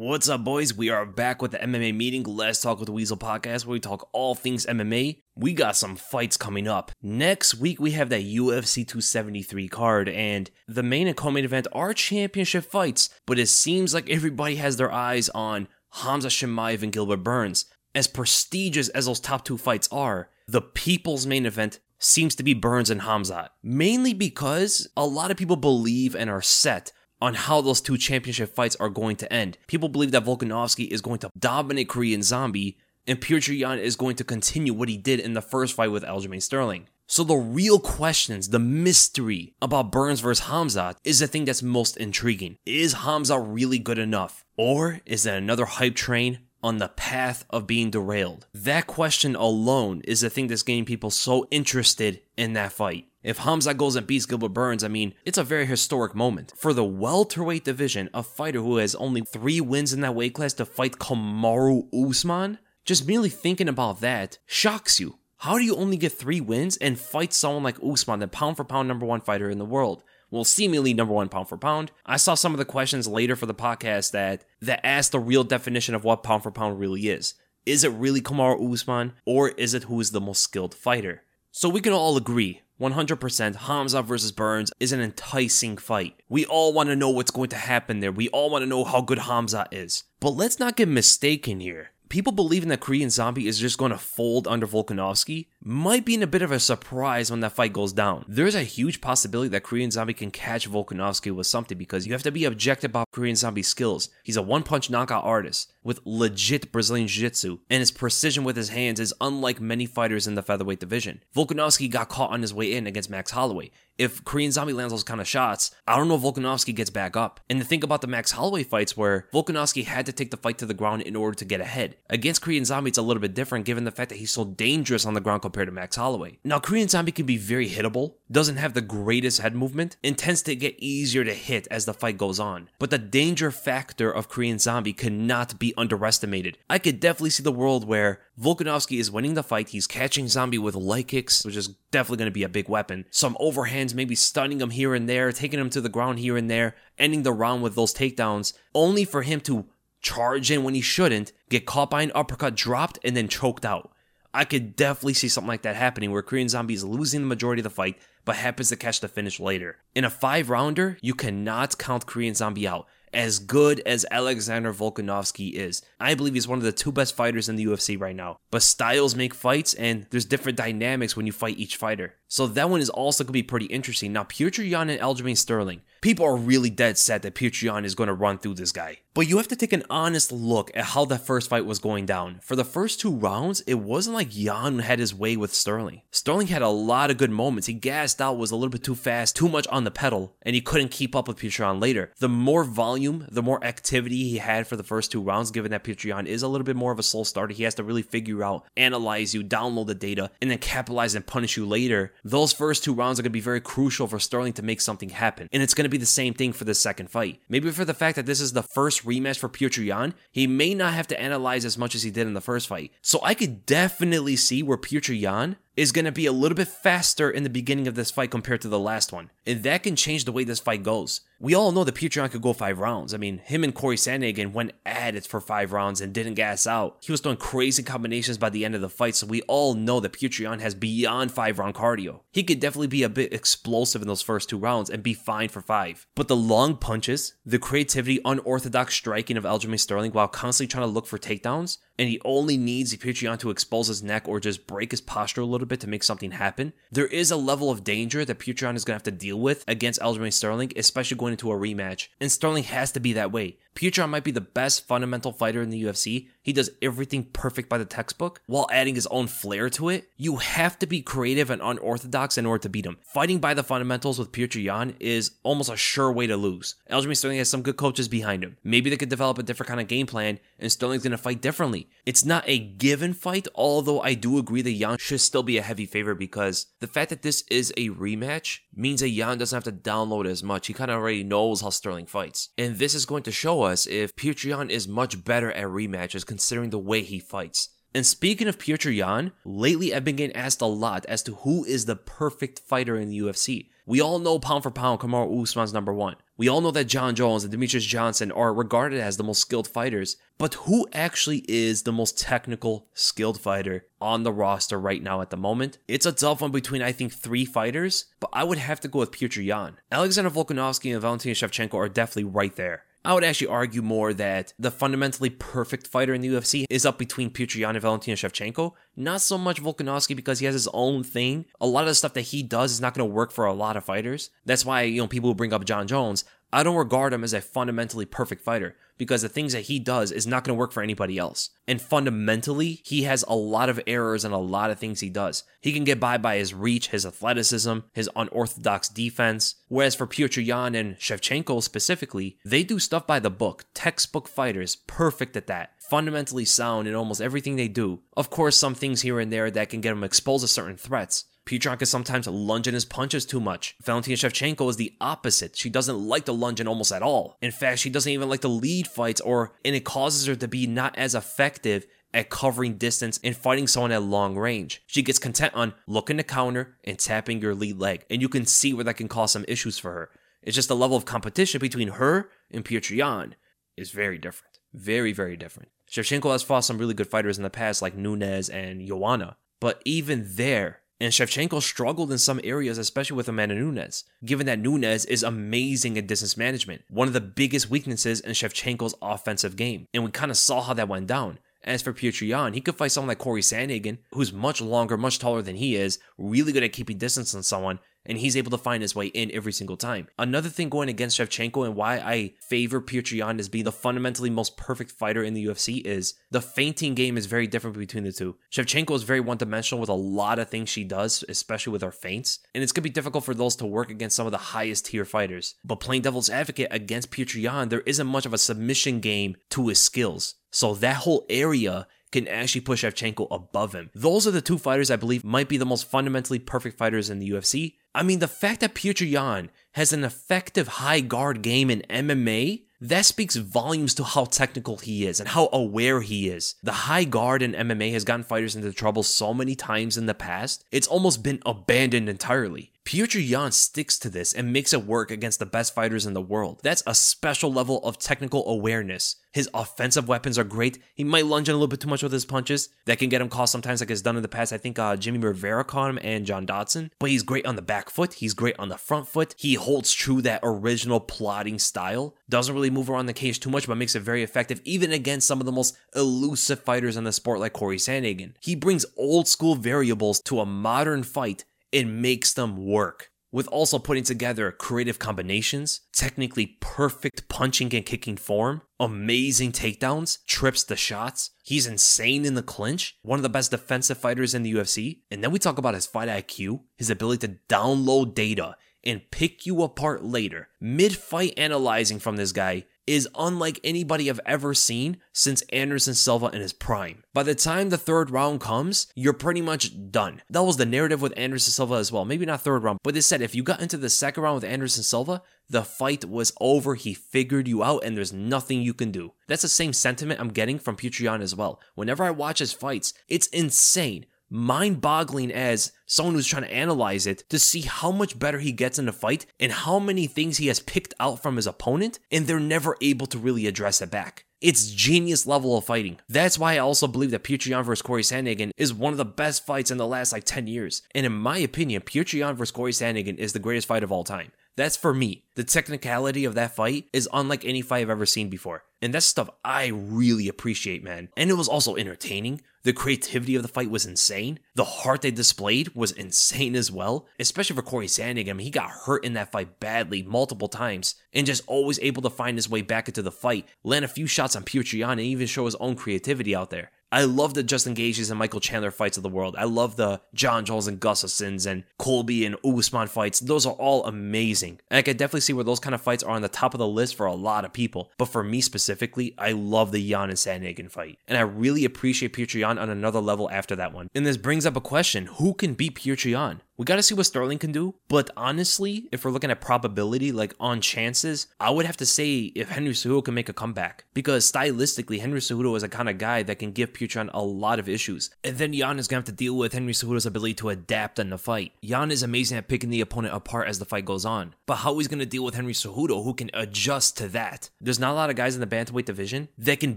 What's up, boys? We are back with the MMA meeting. Let's talk with the Weasel podcast where we talk all things MMA. We got some fights coming up. Next week, we have that UFC 273 card, and the main and co main event are championship fights, but it seems like everybody has their eyes on Hamza Chimaev and Gilbert Burns. As prestigious as those top two fights are, the people's main event seems to be Burns and Hamza, mainly because a lot of people believe and are set on how those two championship fights are going to end. People believe that Volkanovski is going to dominate Korean Zombie and Yan is going to continue what he did in the first fight with Aljamain Sterling. So the real questions, the mystery about Burns versus Hamza is the thing that's most intriguing. Is Hamza really good enough? Or is it another hype train on the path of being derailed? That question alone is the thing that's getting people so interested in that fight. If Hamza goes and beats Gilbert Burns, I mean, it's a very historic moment. For the welterweight division, a fighter who has only three wins in that weight class to fight Kamaru Usman, just merely thinking about that shocks you. How do you only get three wins and fight someone like Usman, the pound for pound number one fighter in the world? Well, seemingly number one pound for pound. I saw some of the questions later for the podcast that that asked the real definition of what pound for pound really is. Is it really Kamaru Usman, or is it who is the most skilled fighter? So we can all agree 100% Hamza versus Burns is an enticing fight. We all want to know what's going to happen there. We all want to know how good Hamza is. But let's not get mistaken here people believing that Korean Zombie is just going to fold under Volkanovski might be in a bit of a surprise when that fight goes down. There's a huge possibility that Korean Zombie can catch Volkanovski with something because you have to be objective about Korean Zombie's skills. He's a one punch knockout artist with legit Brazilian Jiu Jitsu, and his precision with his hands is unlike many fighters in the featherweight division. Volkanovski got caught on his way in against Max Holloway if Korean Zombie lands those kind of shots, I don't know if Volkanovski gets back up. And the thing about the Max Holloway fights where Volkanovski had to take the fight to the ground in order to get ahead. Against Korean Zombie, it's a little bit different given the fact that he's so dangerous on the ground compared to Max Holloway. Now, Korean Zombie can be very hittable, doesn't have the greatest head movement, and tends to get easier to hit as the fight goes on. But the danger factor of Korean Zombie cannot be underestimated. I could definitely see the world where Volkanovski is winning the fight, he's catching Zombie with leg kicks, which is definitely going to be a big weapon. Some overhands, maybe stunning him here and there, taking him to the ground here and there, ending the round with those takedowns, only for him to charge in when he shouldn't, get caught by an uppercut, dropped, and then choked out. I could definitely see something like that happening where Korean Zombie is losing the majority of the fight, but happens to catch the finish later. In a five rounder, you cannot count Korean Zombie out as good as Alexander Volkanovski is. I believe he's one of the two best fighters in the UFC right now. But styles make fights, and there's different dynamics when you fight each fighter. So that one is also going to be pretty interesting. Now, Petr and Aljamain Sterling, people are really dead set that Petr is going to run through this guy. But you have to take an honest look at how that first fight was going down. For the first two rounds, it wasn't like Yan had his way with Sterling. Sterling had a lot of good moments. He gassed out, was a little bit too fast, too much on the pedal, and he couldn't keep up with Petr later. The more volume, the more activity he had for the first two rounds, given that Petr is a little bit more of a slow starter, he has to really figure out, analyze you, download the data, and then capitalize and punish you later. Those first two rounds are going to be very crucial for Sterling to make something happen. And it's going to be the same thing for the second fight. Maybe for the fact that this is the first rematch for Petr Yan, he may not have to analyze as much as he did in the first fight. So I could definitely see where Petr Yan is going to be a little bit faster in the beginning of this fight compared to the last one. And that can change the way this fight goes. We all know that Petr could go five rounds. I mean, him and Corey Sandhagen went at it for five rounds and didn't gas out. He was doing crazy combinations by the end of the fight, so we all know that Petr has beyond five round cardio. He could definitely be a bit explosive in those first two rounds and be fine for five. But the long punches, the creativity, unorthodox striking of Aljamain Sterling while constantly trying to look for takedowns, and he only needs Petr Yan to expose his neck or just break his posture a little bit to make something happen. There is a level of danger that Petr is going to have to deal with against Aljamain Sterling, especially going into a rematch. And Sterling has to be that way. Petr might be the best fundamental fighter in the UFC. He does everything perfect by the textbook while adding his own flair to it. You have to be creative and unorthodox in order to beat him. Fighting by the fundamentals with Petr Yan is almost a sure way to lose. Aljamain Sterling has some good coaches behind him. Maybe they could develop a different kind of game plan and Sterling's going to fight differently. It's not a given fight, although I do agree that Yan should still be a heavy favorite because the fact that this is a rematch means that Yan doesn't have to download as much. He kind of already knows how Sterling fights. And this is going to show us if Petr Yan is much better at rematches considering the way he fights. And speaking of Petr Yan, lately I've been getting asked a lot as to who is the perfect fighter in the UFC. We all know pound for pound, Kamaru Usman's number one. We all know that Jon Jones and Demetrious Johnson are regarded as the most skilled fighters, but who actually is the most technical, skilled fighter on the roster right now at the moment? It's a tough one between, I think, three fighters, but I would have to go with Petr Yan. Alexander Volkanovski and Valentina Shevchenko are definitely right there. I would actually argue more that the fundamentally perfect fighter in the UFC is up between Petr Yan and Valentina Shevchenko. Not so much Volkanovski because he has his own thing. A lot of the stuff that he does is not going to work for a lot of fighters. That's why, you know, people bring up Jon Jones. I don't regard him as a fundamentally perfect fighter because the things that he does is not going to work for anybody else. And fundamentally, he has a lot of errors and a lot of things he does. He can get by by his reach, his athleticism, his unorthodox defense. Whereas for Petr Yan and Shevchenko specifically, they do stuff by the book, textbook fighters, perfect at that fundamentally sound in almost everything they do. Of course, some things here and there that can get them exposed to certain threats, Petr Yan can sometimes lunge in his punches too much. Valentina Shevchenko is the opposite. She doesn't like to lunge in almost at all. In fact, she doesn't even like to lead fights, or and it causes her to be not as effective at covering distance and fighting someone at long range. She gets content on looking to counter and tapping your lead leg, and you can see where that can cause some issues for her. It's just the level of competition between her and Petr Yan is very different. Very, very different. Shevchenko has fought some really good fighters in the past, like Nunes and Joanna, but even there, and Shevchenko struggled in some areas, especially with Amanda Nunes, given that Nunes is amazing at distance management, one of the biggest weaknesses in Shevchenko's offensive game. And we kind of saw how that went down. As for Petr Yan, he could fight someone like Corey Sandhagen, who's much longer, much taller than he is, really good at keeping distance on someone, and he's able to find his way in every single time. Another thing going against Shevchenko and why I favor Petr Yan as being the fundamentally most perfect fighter in the UFC is the feinting game is very different between the two. Shevchenko is very one dimensional with a lot of things she does, especially with her feints, and it's going to be difficult for those to work against some of the highest tier fighters. But playing devil's advocate against Petr Yan, there isn't much of a submission game to his skills. So that whole area can actually push Shevchenko above him. Those are the two fighters I believe might be the most fundamentally perfect fighters in the UFC. I mean, the fact that Petr Yan has an effective high guard game in MMA, that speaks volumes to how technical he is and how aware he is. The high guard in MMA has gotten fighters into trouble so many times in the past, it's almost been abandoned entirely. Petr Yan sticks to this and makes it work against the best fighters in the world. That's a special level of technical awareness. His offensive weapons are great. He might lunge in a little bit too much with his punches. That can get him caught sometimes, like it's done in the past. I think uh, Jimmy Rivera caught him and John Dodson. But he's great on the back foot. He's great on the front foot. He holds true that original plotting style. Doesn't really move around the cage too much, but makes it very effective, even against some of the most elusive fighters in the sport, like Corey Sandhagen. He brings old school variables to a modern fight it makes them work. With also putting together creative combinations, technically perfect punching and kicking form, amazing takedowns, trips the shots. He's insane in the clinch, one of the best defensive fighters in the UFC. And then we talk about his fight IQ, his ability to download data and pick you apart later. Mid fight analyzing from this guy is unlike anybody I've ever seen since Anderson Silva in his prime. By the time the third round comes, you're pretty much done. That was the narrative with Anderson Silva as well. Maybe not third round, but they said if you got into the second round with Anderson Silva, the fight was over. He figured you out, and there's nothing you can do. That's the same sentiment I'm getting from Petr Yan as well. Whenever I watch his fights, it's insane mind boggling as someone who's trying to analyze it to see how much better he gets in a fight and how many things he has picked out from his opponent, and they're never able to really address it back. It's genius level of fighting. That's why I also believe that Petr Yan vs. Corey Sandhagen is one of the best fights in the last like 10 years. And in my opinion, Petr Yan vs. Corey Sandhagen is the greatest fight of all time. That's for me. The technicality of that fight is unlike any fight I've ever seen before. And that's stuff I really appreciate, man. And it was also entertaining. The creativity of the fight was insane. The heart they displayed was insane as well, especially for Corey Sandhagen. I mean, he got hurt in that fight badly multiple times and just always able to find his way back into the fight, land a few shots on Petr Yan, and even show his own creativity out there. I love the Justin Gaethjes and Michael Chandler fights of the world. I love the Jon Jones and Gustafssons and Colby and Usman fights. Those are all amazing. And I can definitely see where those kind of fights are on the top of the list for a lot of people. But for me specifically, I love the Yan and Sandhagen fight. And I really appreciate Yan on another level after that one. And this brings up a question who can beat Yan? We got to see what Sterling can do. But honestly, if we're looking at probability, like on chances, I would have to say if Henry Cejudo can make a comeback. Because stylistically, Henry Cejudo is a kind of guy that can give Petr Yan a lot of issues. And then Yan is going to have to deal with Henry Cejudo's ability to adapt in the fight. Yan is amazing at picking the opponent apart as the fight goes on. But how he's going to deal with Henry Cejudo, who can adjust to that? There's not a lot of guys in the bantamweight division that can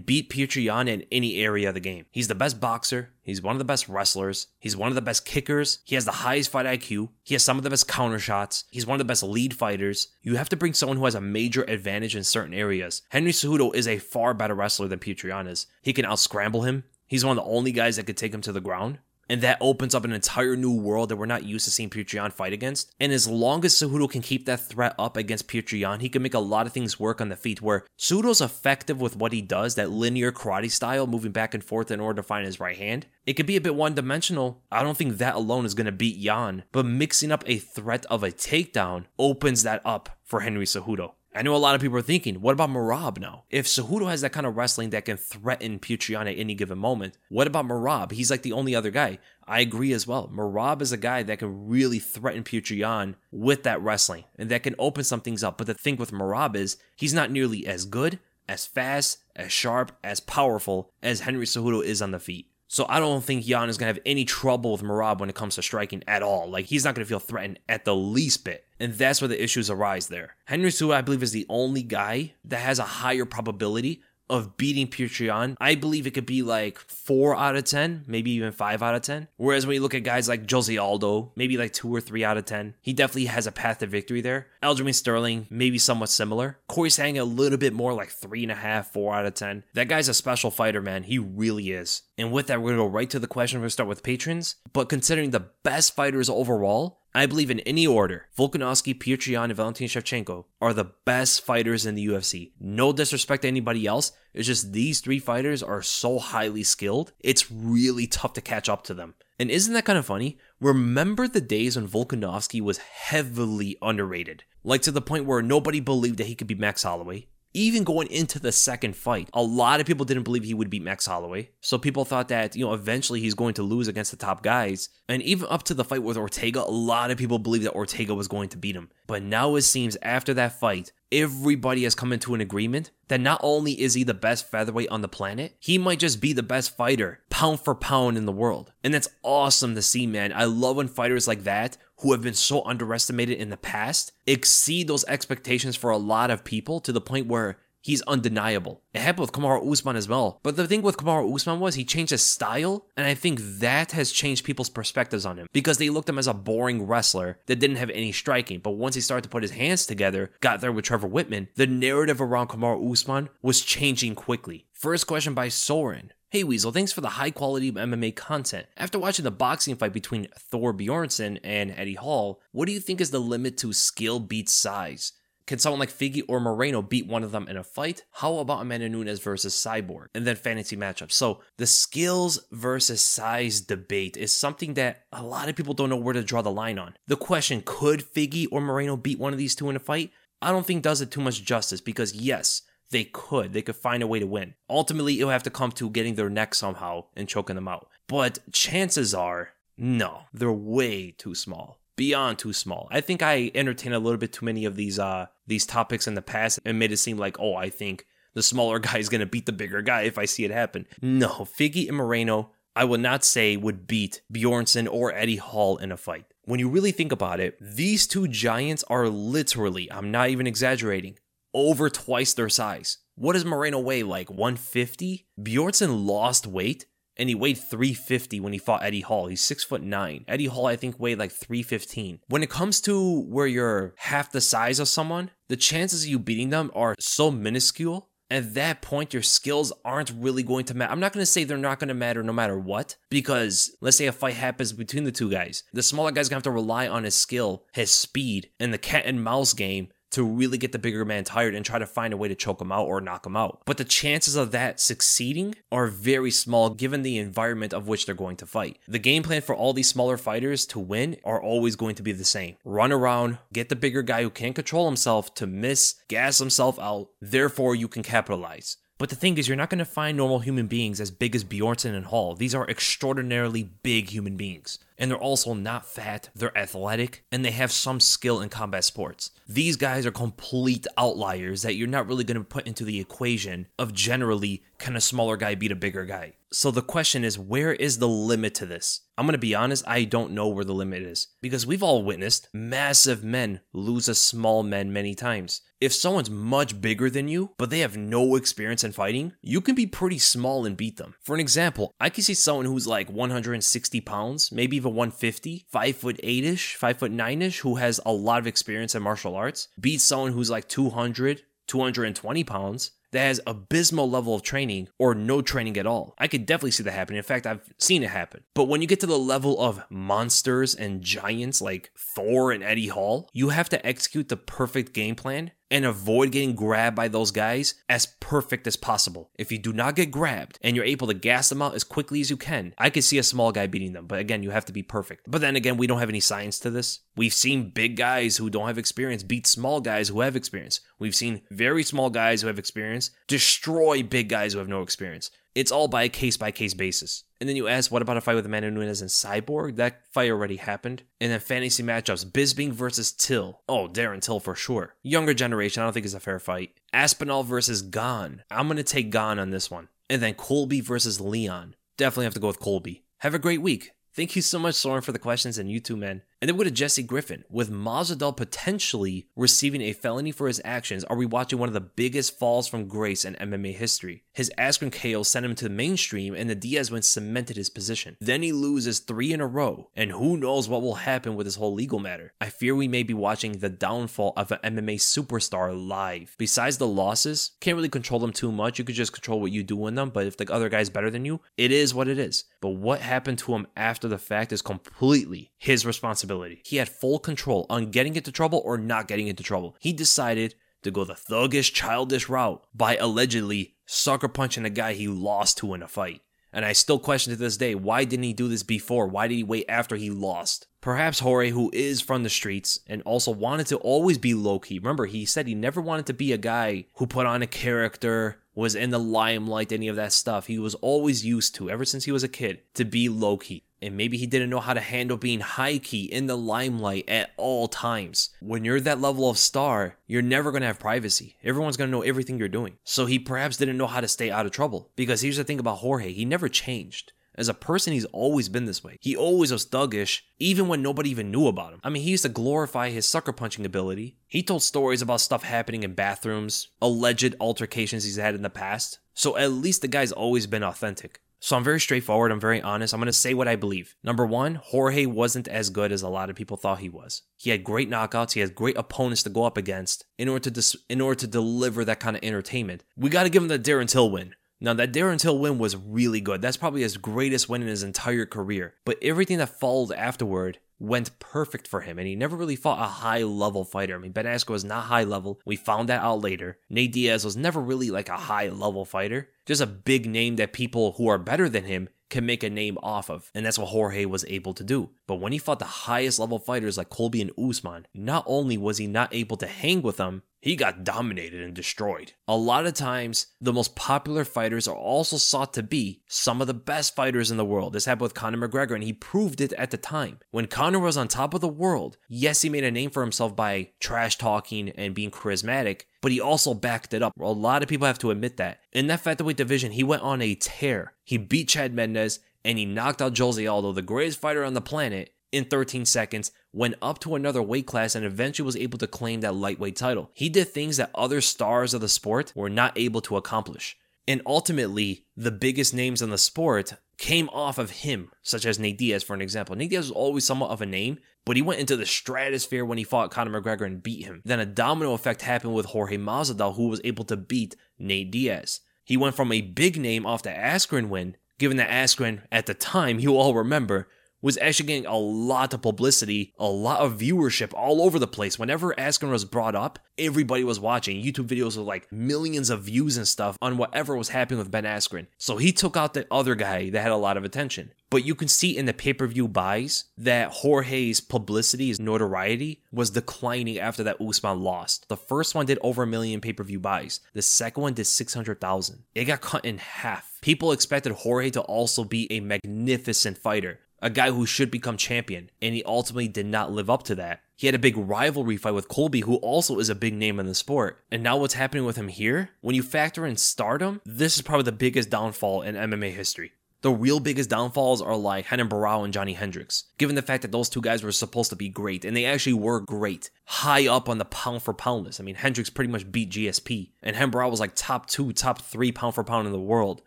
beat Petr Yan in any area of the game. He's the best boxer. He's one of the best wrestlers. He's one of the best kickers. He has the highest fight IQ. He has some of the best counter shots. He's one of the best lead fighters. You have to bring someone who has a major advantage in certain areas. Henry Cejudo is a far better wrestler than Petr Yan is. He can out scramble him. He's one of the only guys that could take him to the ground. And that opens up an entire new world that we're not used to seeing Petr Yan fight against. And as long as Cejudo can keep that threat up against Petr Yan, he can make a lot of things work on the feet where Cejudo's effective with what he does, that linear karate style, moving back and forth in order to find his right hand. It could be a bit one dimensional. I don't think that alone is going to beat Yan, but mixing up a threat of a takedown opens that up for Henry Cejudo. I know a lot of people are thinking, what about Merab now? If Cejudo has that kind of wrestling that can threaten Petr Yan at any given moment, what about Merab? He's like the only other guy. I agree as well. Merab is a guy that can really threaten Petr with that wrestling and that can open some things up. But the thing with Merab is he's not nearly as good, as fast, as sharp, as powerful as Henry Cejudo is on the feet. So I don't think Yan is going to have any trouble with Merab when it comes to striking at all. Like he's not going to feel threatened at the least bit. And that's where the issues arise there. Henry Cejudo, I believe, is the only guy that has a higher probability of beating Petr I believe it could be like four out of 10, maybe even five out of 10. Whereas when you look at guys like Jose Aldo, maybe like two or three out of 10, he definitely has a path to victory there. Aljamain Sterling, maybe somewhat similar. Corey Sang a little bit more like three and a half, four out of 10. That guy's a special fighter, man. He really is. And with that, we're going to go right to the question. We're going to start with patrons. But considering the best fighters overall, I believe in any order, Volkanovski, Petr and Valentin Shevchenko are the best fighters in the UFC. No disrespect to anybody else. It's just these three fighters are so highly skilled, it's really tough to catch up to them. And isn't that kind of funny? Remember the days when Volkanovski was heavily underrated? Like to the point where nobody believed that he could be Max Holloway even going into the second fight, a lot of people didn't believe he would beat Max Holloway. So people thought that, you know, eventually he's going to lose against the top guys. And even up to the fight with Ortega, a lot of people believed that Ortega was going to beat him. But now it seems after that fight, everybody has come into an agreement that not only is he the best featherweight on the planet, he might just be the best fighter, pound for pound in the world. And that's awesome to see, man. I love when fighters like that who have been so underestimated in the past exceed those expectations for a lot of people to the point where he's undeniable. It happened with Kamaru Usman as well. But the thing with Kamaru Usman was he changed his style, and I think that has changed people's perspectives on him because they looked at him as a boring wrestler that didn't have any striking. But once he started to put his hands together, got there with Trevor Wittman, the narrative around Kamaru Usman was changing quickly. First question by Soren. Hey Weasel, thanks for the high quality MMA content. After watching the boxing fight between Thor Bjornsson and Eddie Hall, what do you think is the limit to skill beats size? Can someone like Figgy or Moreno beat one of them in a fight? How about Amanda Nunes versus Cyborg? And then fantasy matchups. So the skills versus size debate is something that a lot of people don't know where to draw the line on. The question, could Figgy or Moreno beat one of these two in a fight? I don't think does it too much justice because yes, they could. They could find a way to win. Ultimately, it'll have to come to getting their neck somehow and choking them out. But chances are, no, they're way too small. Beyond too small. I think I entertained a little bit too many of these uh these topics in the past and made it seem like, oh, I think the smaller guy is gonna beat the bigger guy if I see it happen. No, Figgy and Moreno, I would not say would beat Bjornsson or Eddie Hall in a fight. When you really think about it, these two giants are literally, I'm not even exaggerating, over twice their size. What does Moreno weigh? Like 150? Bjornsson lost weight and he weighed 350 when he fought Eddie Hall. He's six foot nine. Eddie Hall, I think, weighed like 315. When it comes to where you're half the size of someone, the chances of you beating them are so minuscule. At that point, your skills aren't really going to matter. I'm not going to say they're not going to matter no matter what, because let's say a fight happens between the two guys. The smaller guy's going to have to rely on his skill, his speed, and the cat and mouse game to really get the bigger man tired and try to find a way to choke him out or knock him out. But the chances of that succeeding are very small given the environment of which they're going to fight. The game plan for all these smaller fighters to win are always going to be the same run around, get the bigger guy who can't control himself to miss, gas himself out, therefore, you can capitalize. But the thing is, you're not going to find normal human beings as big as Bjornsson and Hall. These are extraordinarily big human beings. And they're also not fat, they're athletic, and they have some skill in combat sports. These guys are complete outliers that you're not really going to put into the equation of generally can a smaller guy beat a bigger guy. So the question is, where is the limit to this? I'm going to be honest, I don't know where the limit is because we've all witnessed massive men lose to small men many times. If someone's much bigger than you, but they have no experience in fighting, you can be pretty small and beat them. For an example, I can see someone who's like 160 pounds, maybe even 150, 5 foot 8 ish, 5 foot 9 ish, who has a lot of experience in martial arts, beat someone who's like 200, 220 pounds, that has abysmal level of training or no training at all. I could definitely see that happen. In fact, I've seen it happen. But when you get to the level of monsters and giants like Thor and Eddie Hall, you have to execute the perfect game plan and avoid getting grabbed by those guys as perfect as possible. If you do not get grabbed and you're able to gas them out as quickly as you can, I could see a small guy beating them. But again, you have to be perfect. But then again, we don't have any science to this. We've seen big guys who don't have experience beat small guys who have experience. We've seen very small guys who have experience destroy big guys who have no experience. It's all by a case by case basis. And then you ask, what about a fight with Amanda Nunes and Cyborg? That fight already happened. And then fantasy matchups, Bisping versus Till. Oh, Darren Till for sure. Younger generation, I don't think it's a fair fight. Aspinall versus Gane. I'm going to take Gane on this one. And then Colby versus Leon. Definitely have to go with Colby. Have a great week. Thank you so much, Soren, for the questions, and you too, man. And then we go to Jesse Griffin. With Masvidal potentially receiving a felony for his actions, are we watching one of the biggest falls from grace in MMA history? His Askren KO sent him to the mainstream, and the Diaz win cemented his position. Then he loses three in a row, and who knows what will happen with this whole legal matter. I fear we may be watching the downfall of an MMA superstar live. Besides the losses, can't really control them too much. You could just control what you do in them, but if the other guy's better than you, it is what it is. But what happened to him after the fact is completely his responsibility. He had full control on getting into trouble or not getting into trouble. He decided to go the thuggish, childish route by allegedly sucker punching a guy he lost to in a fight. And I still question to this day why didn't he do this before? Why did he wait after he lost? Perhaps Jorge, who is from the streets and also wanted to always be low key. Remember, he said he never wanted to be a guy who put on a character, was in the limelight, any of that stuff. He was always used to, ever since he was a kid, to be low key and maybe he didn't know how to handle being high key in the limelight at all times. When you're that level of star, you're never to have privacy. Everyone's to know everything you're doing. So he perhaps didn't know how to stay out of trouble. Because here's the thing about Jorge he never changed. As a person, he's always been this way. He always was thuggish, even when nobody even knew about him. I mean, he used to glorify his sucker punching ability. He told stories about stuff happening in bathrooms, alleged altercations he's had in the past. So at least the guy's always been authentic. So I'm very straightforward. I'm very honest. I'm going to say what I believe. Number one, Jorge wasn't as good as a lot of people thought he was. He had great knockouts. He had great opponents to go up against in order to dis- in order to deliver that kind of entertainment. We got to give him the Darren Till win. Now that Darren Till win was really good. That's probably his greatest win in his entire career. But everything that followed afterward went perfect for him, and he never really fought a high level fighter. I mean, Ben Askren was not high level. We found that out later. Nate Diaz was never really like a high level fighter, just a big name that people who are better than him can make a name off of. And that's what Jorge was able to do. But when he fought the highest level fighters like Colby and Usman, not only was he not able to hang with them, he got dominated and destroyed. A lot of times, the most popular fighters are also sought to be some of the best fighters in the world. This happened with Conor McGregor, and he proved it at the time. When Conor was on top of the world, yes, he made a name for himself by trash talking and being charismatic, but he also backed it up. A lot of people have to admit that. In that featherweight division, he went on a tear. He beat Chad Mendes and he knocked out Jose Aldo, the greatest fighter on the planet, in 13 seconds, went up to another weight class, and eventually was able to claim that lightweight title. He did things that other stars of the sport were not able to accomplish. And ultimately, the biggest names in the sport came off of him, such as Nate Diaz, for an example. Nate Diaz was always somewhat of a name, but he went into the stratosphere when he fought Conor McGregor and beat him. Then a domino effect happened with Jorge Masvidal, who was able to beat Nate Diaz. He went from a big name off the Askren win, given that Askren, at the time, you all remember, was actually getting a lot of publicity, a lot of viewership all over the place. Whenever Askren was brought up, everybody was watching. YouTube videos with like millions of views and stuff on whatever was happening with Ben Askren. So he took out the other guy that had a lot of attention. But you can see in the pay per view buys that Jorge's publicity, his notoriety, was declining after that Usman lost. The first one did over a million pay per view buys, the second one did 600,000. It got cut in half. People expected Jorge to also be a magnificent fighter, a guy who should become champion, and he ultimately did not live up to that. He had a big rivalry fight with Colby, who also is a big name in the sport. And now what's happening with him here? When you factor in stardom, this is probably the biggest downfall in MMA history. The real biggest downfalls are like Renan Barão and Johnny Hendricks, given the fact that those two guys were supposed to be great, and they actually were great, high up on the pound for pound list. I mean, Hendricks pretty much beat GSP, and Renan Barão was like top two, top three pound for pound in the world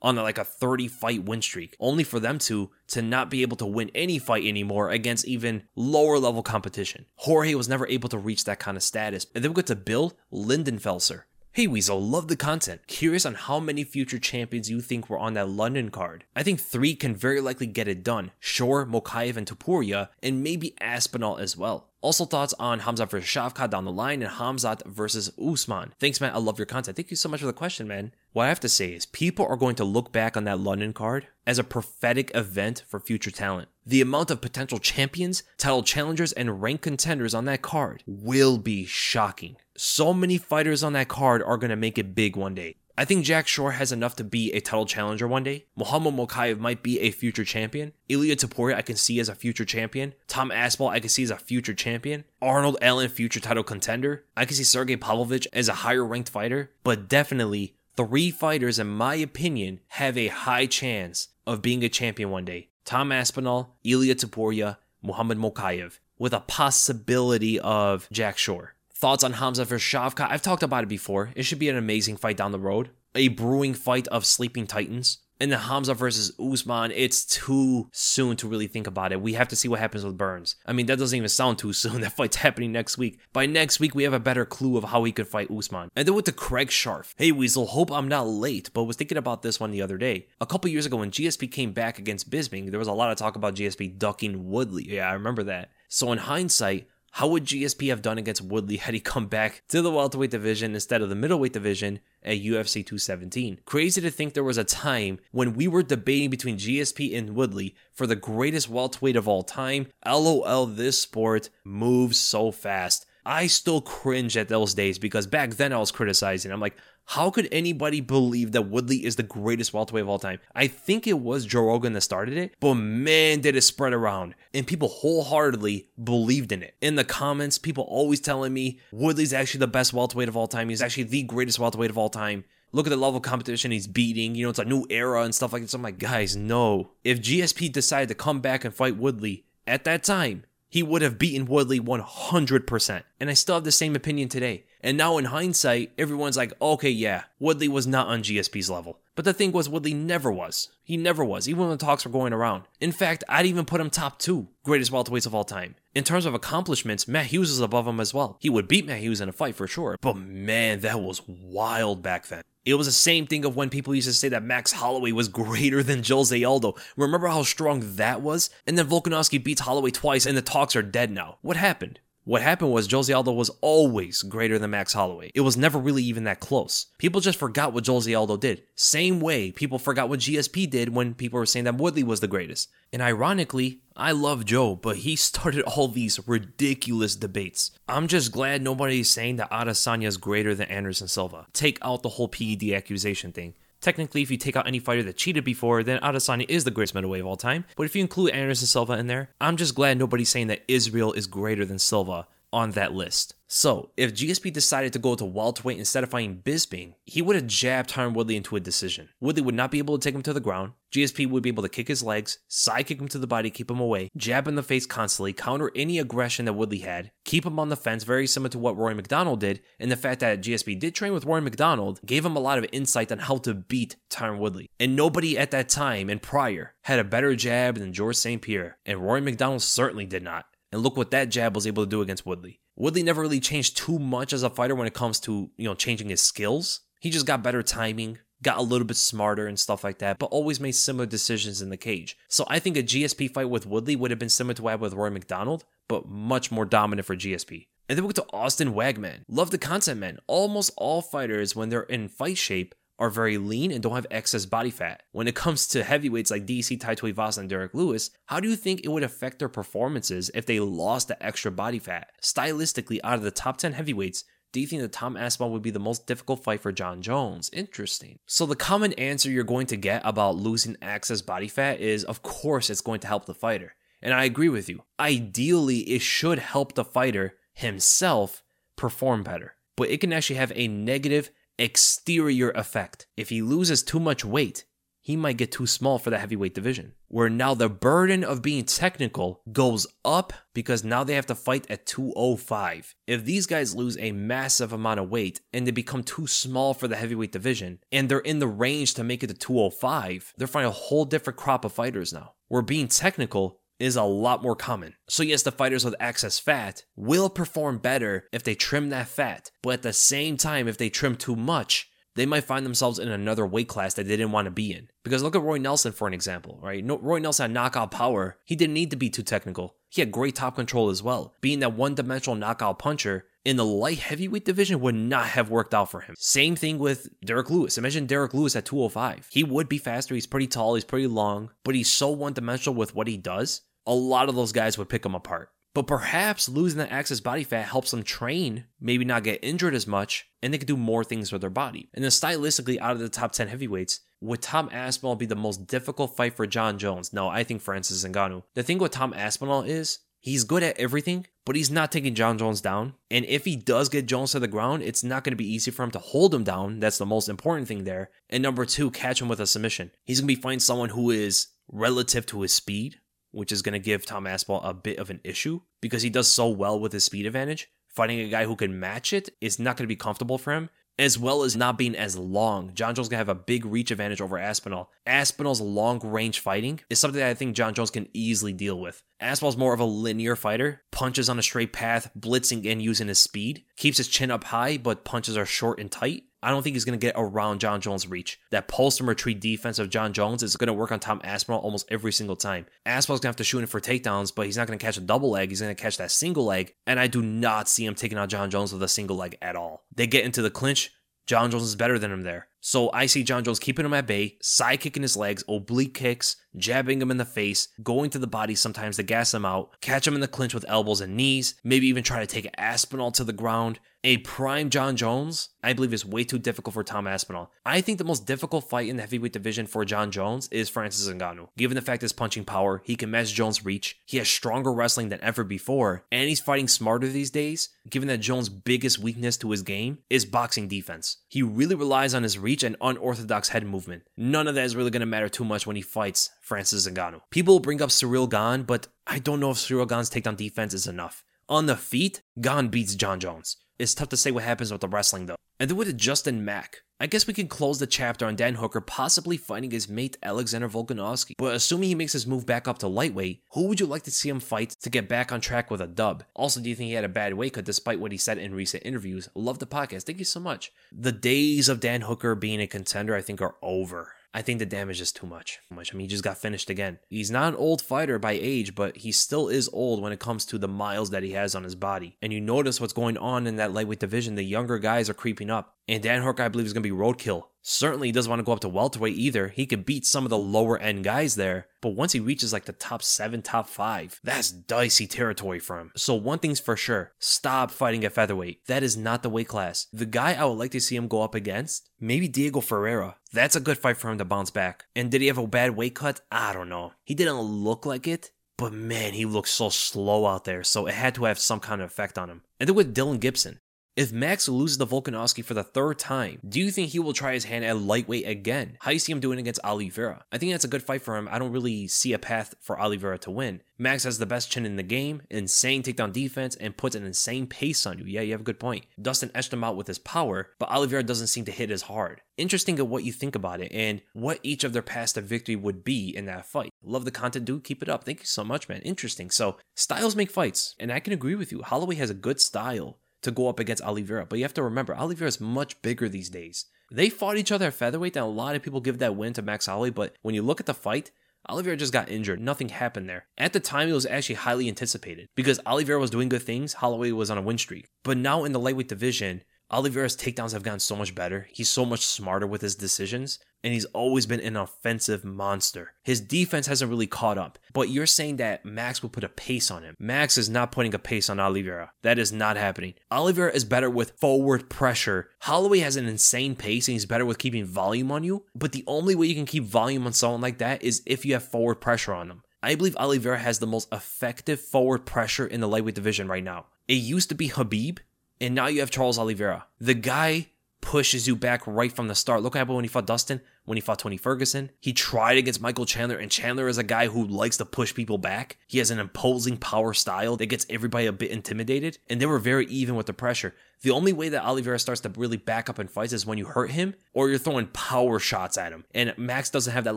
on like a 30 fight win streak, only for them to to not be able to win any fight anymore against even lower level competition. Jorge was never able to reach that kind of status. And then we get to Bill Lindenfelser. Hey Weasel, love the content. Curious on how many future champions you think were on that London card. I think three can very likely get it done. Shore, Mokaev, and Topuria, and maybe Aspinall as well. Also thoughts on Hamzat versus Shavkat down the line and Hamzat versus Usman. Thanks, man. I love your content. Thank you so much for the question, man. What I have to say is people are going to look back on that London card as a prophetic event for future talent. The amount of potential champions, title challengers, and rank contenders on that card will be shocking. So many fighters on that card are going to make it big one day. I think Jack Shore has enough to be a title challenger one day. Muhammad Mokaev might be a future champion. Ilya Topuria I can see as a future champion. Tom Aspinall I can see as a future champion. Arnold Allen future title contender. I can see Sergey Pavlovich as a higher ranked fighter. But definitely three fighters in my opinion have a high chance of being a champion one day. Tom Aspinall, Ilya Topuria, Muhammad Mokaev, with a possibility of Jack Shore. Thoughts on Hamza versus Shavkat? I've talked about it before. It should be an amazing fight down the road. A brewing fight of sleeping titans. And then Hamza versus Usman, it's too soon to really think about it. We have to see what happens with Burns. I mean, that doesn't even sound too soon. That fight's happening next week. By next week, we have a better clue of how he could fight Usman. And then with the Craig Sharf. Hey, Weasel, hope I'm not late, but was thinking about this one the other day. A couple years ago, when GSP came back against Bisping, there was a lot of talk about GSP ducking Woodley. Yeah, I remember that. So in hindsight, how would GSP have done against Woodley had he come back to the welterweight division instead of the middleweight division at UFC 217? Crazy to think there was a time when we were debating between GSP and Woodley for the greatest welterweight of all time. LOL, this sport moves so fast. I still cringe at those days because back then I was criticizing. I'm like, how could anybody believe that Woodley is the greatest welterweight of all time? I think it was Joe Rogan that started it, but man, did it spread around. And people wholeheartedly believed in it. In the comments, people always telling me Woodley's actually the best welterweight of all time. He's actually the greatest welterweight of all time. Look at the level of competition he's beating. You know, it's a new era and stuff like this. I'm like, guys, no. If GSP decided to come back and fight Woodley at that time, he would have beaten Woodley 100%. And I still have the same opinion today. And now in hindsight, everyone's like, okay, yeah, Woodley was not on GSP's level. But the thing was, Woodley never was. He never was, even when the talks were going around. In fact, I'd even put him top two greatest welterweights of all time. In terms of accomplishments, Matt Hughes is above him as well. He would beat Matt Hughes in a fight for sure. But man, that was wild back then. It was the same thing of when people used to say that Max Holloway was greater than Jose Aldo. Remember how strong that was? And then Volkanovski beats Holloway twice and the talks are dead now. What happened? What happened was Jose Aldo was always greater than Max Holloway. It was never really even that close. People just forgot what Jose Aldo did. Same way people forgot what GSP did when people were saying that Woodley was the greatest. And ironically, I love Joe, but he started all these ridiculous debates. I'm just glad nobody's saying that Adesanya is greater than Anderson Silva. Take out the whole PED accusation thing. Technically, if you take out any fighter that cheated before, then Adesanya is the greatest middleweight of all time. But if you include Anderson Silva in there, I'm just glad nobody's saying that Israel is greater than Silva on that list. So, if GSP decided to go to welterweight instead of fighting Bisping, he would have jabbed Tyron Woodley into a decision. Woodley would not be able to take him to the ground. GSP would be able to kick his legs, side kick him to the body, keep him away, jab in the face constantly, counter any aggression that Woodley had, keep him on the fence, very similar to what Rory MacDonald did. And the fact that GSP did train with Rory MacDonald gave him a lot of insight on how to beat Tyron Woodley. And nobody at that time and prior had a better jab than George St. Pierre, and Rory MacDonald certainly did not. And look what that jab was able to do against Woodley. Woodley never really changed too much as a fighter when it comes to, you know, changing his skills. He just got better timing, got a little bit smarter and stuff like that, but always made similar decisions in the cage. So I think a GSP fight with Woodley would have been similar to what with Rory MacDonald, but much more dominant for GSP. And then we go to Austin Wagman. Love the concept, man. Almost all fighters, when they're in fight shape, are very lean and don't have excess body fat. When it comes to heavyweights like DC, Tai Tuivasa, and Derrick Lewis, how do you think it would affect their performances if they lost the extra body fat? Stylistically, out of the top 10 heavyweights, do you think that Tom Aspinall would be the most difficult fight for Jon Jones? Interesting. So the common answer you're going to get about losing excess body fat is, of course, it's going to help the fighter. And I agree with you. Ideally, it should help the fighter himself perform better. But it can actually have a negative exterior effect. If he loses too much weight, he might get too small for the heavyweight division. Where now the burden of being technical goes up because now they have to fight at 205. If these guys lose a massive amount of weight and they become too small for the heavyweight division and they're in the range to make it to 205, they're fighting a whole different crop of fighters now. Where being technical is a lot more common. So, yes, the fighters with excess fat will perform better if they trim that fat, but at the same time, if they trim too much, they might find themselves in another weight class that they didn't want to be in. Because look at Roy Nelson for an example, right? No, Roy Nelson had knockout power. He didn't need to be too technical. He had great top control as well. Being that one dimensional knockout puncher in the light heavyweight division would not have worked out for him. Same thing with Derrick Lewis. Imagine Derrick Lewis at 205. He would be faster. He's pretty tall. He's pretty long, but he's so one dimensional with what he does a lot of those guys would pick him apart. But perhaps losing that excess body fat helps them train, maybe not get injured as much, and they can do more things with their body. And then stylistically, out of the top 10 heavyweights, would Tom Aspinall be the most difficult fight for Jon Jones? No, I think Francis Ngannou. The thing with Tom Aspinall is he's good at everything, but he's not taking Jon Jones down. And if he does get Jones to the ground, it's not going to be easy for him to hold him down. That's the most important thing there. And number two, catch him with a submission. He's going to be fighting someone who is relative to his speed which is going to give Tom Aspinall a bit of an issue because he does so well with his speed advantage. Fighting a guy who can match it is not going to be comfortable for him, as well as not being as long. Jon Jones going to have a big reach advantage over Aspinall. Aspinall's long range fighting is something that I think Jon Jones can easily deal with. Aspinall's more of a linear fighter, punches on a straight path, blitzing and using his speed, keeps his chin up high, but punches are short and tight. I don't think he's going to get around Jon Jones' reach. That post and retreat defense of Jon Jones is going to work on Tom Aspinall almost every single time. Aspinall's going to have to shoot in for takedowns, but he's not going to catch a double leg. He's going to catch that single leg. And I do not see him taking out Jon Jones with a single leg at all. They get into the clinch. Jon Jones is better than him there. So I see Jon Jones keeping him at bay, side kicking his legs, oblique kicks, jabbing him in the face, going to the body sometimes to gas him out, catch him in the clinch with elbows and knees, maybe even try to take Aspinall to the ground. A prime Jon Jones, I believe, is way too difficult for Tom Aspinall. I think the most difficult fight in the heavyweight division for Jon Jones is Francis Ngannou. Given the fact his punching power, he can match Jones' reach, he has stronger wrestling than ever before, and he's fighting smarter these days, given that Jones' biggest weakness to his game is boxing defense. He really relies on his reach and unorthodox head movement. None of that is really going to matter too much when he fights Francis Ngannou. People bring up Ciryl Gane, but I don't know if Ciryl Gane's takedown defense is enough. On the feet, Gane beats Jon Jones. It's tough to say what happens with the wrestling though. And then with Justin Mack, I guess we can close the chapter on Dan Hooker possibly fighting his mate Alexander Volkanovski. But assuming he makes his move back up to lightweight, who would you like to see him fight to get back on track with a dub? Also, do you think he had a bad weight cut despite what he said in recent interviews? Love the podcast. Thank you so much. The days of Dan Hooker being a contender, I think, are over. I think the damage is too much. Too Much. I mean, he just got finished again. He's not an old fighter by age, but he still is old when it comes to the miles that he has on his body. And you notice what's going on in that lightweight division. The younger guys are creeping up. And Dan Hooker, I believe, is going to be roadkill. Certainly, he doesn't want to go up to welterweight either. He could beat some of the lower end guys there, but once he reaches like the top seven, top five, that's dicey territory for him. So, one thing's for sure stop fighting at featherweight. That is not the weight class. The guy I would like to see him go up against, maybe Diego Ferreira. That's a good fight for him to bounce back. And did he have a bad weight cut? I don't know. He didn't look like it, but man, he looks so slow out there, so it had to have some kind of effect on him. And then with Dylan Gibson, if Max loses to Volkanovski for the third time, do you think he will try his hand at lightweight again? How do you see him doing against Oliveira? I think that's a good fight for him. I don't really see a path for Oliveira to win. Max has the best chin in the game, insane takedown defense, and puts an insane pace on you. Yeah, you have a good point. Dustin etched him out with his power, but Oliveira doesn't seem to hit as hard. Interesting at what you think about it and what each of their paths to victory would be in that fight. Love the content, dude. Keep it up. Thank you so much, man. Interesting. So, styles make fights, and I can agree with you. Holloway has a good style to go up against Oliveira. But you have to remember, Oliveira is much bigger these days. They fought each other at featherweight, and a lot of people give that win to Max Holloway. But when you look at the fight, Oliveira just got injured. Nothing happened there. At the time, it was actually highly anticipated because Oliveira was doing good things. Holloway was on a win streak. But now in the lightweight division, Oliveira's takedowns have gotten so much better. He's so much smarter with his decisions, and he's always been an offensive monster. His defense hasn't really caught up, but you're saying that Max will put a pace on him. Max is not putting a pace on Oliveira. That is not happening. Oliveira is better with forward pressure. Holloway has an insane pace, and he's better with keeping volume on you, but the only way you can keep volume on someone like that is if you have forward pressure on them. I believe Oliveira has the most effective forward pressure in the lightweight division right now. It used to be Habib, and now you have Charles Oliveira. The guy pushes you back right from the start. Look what happened when he fought Dustin, when he fought Tony Ferguson. He tried against Michael Chandler, and Chandler is a guy who likes to push people back. He has an imposing power style that gets everybody a bit intimidated, and they were very even with the pressure. The only way that Oliveira starts to really back up in fights is when you hurt him or you're throwing power shots at him. And Max doesn't have that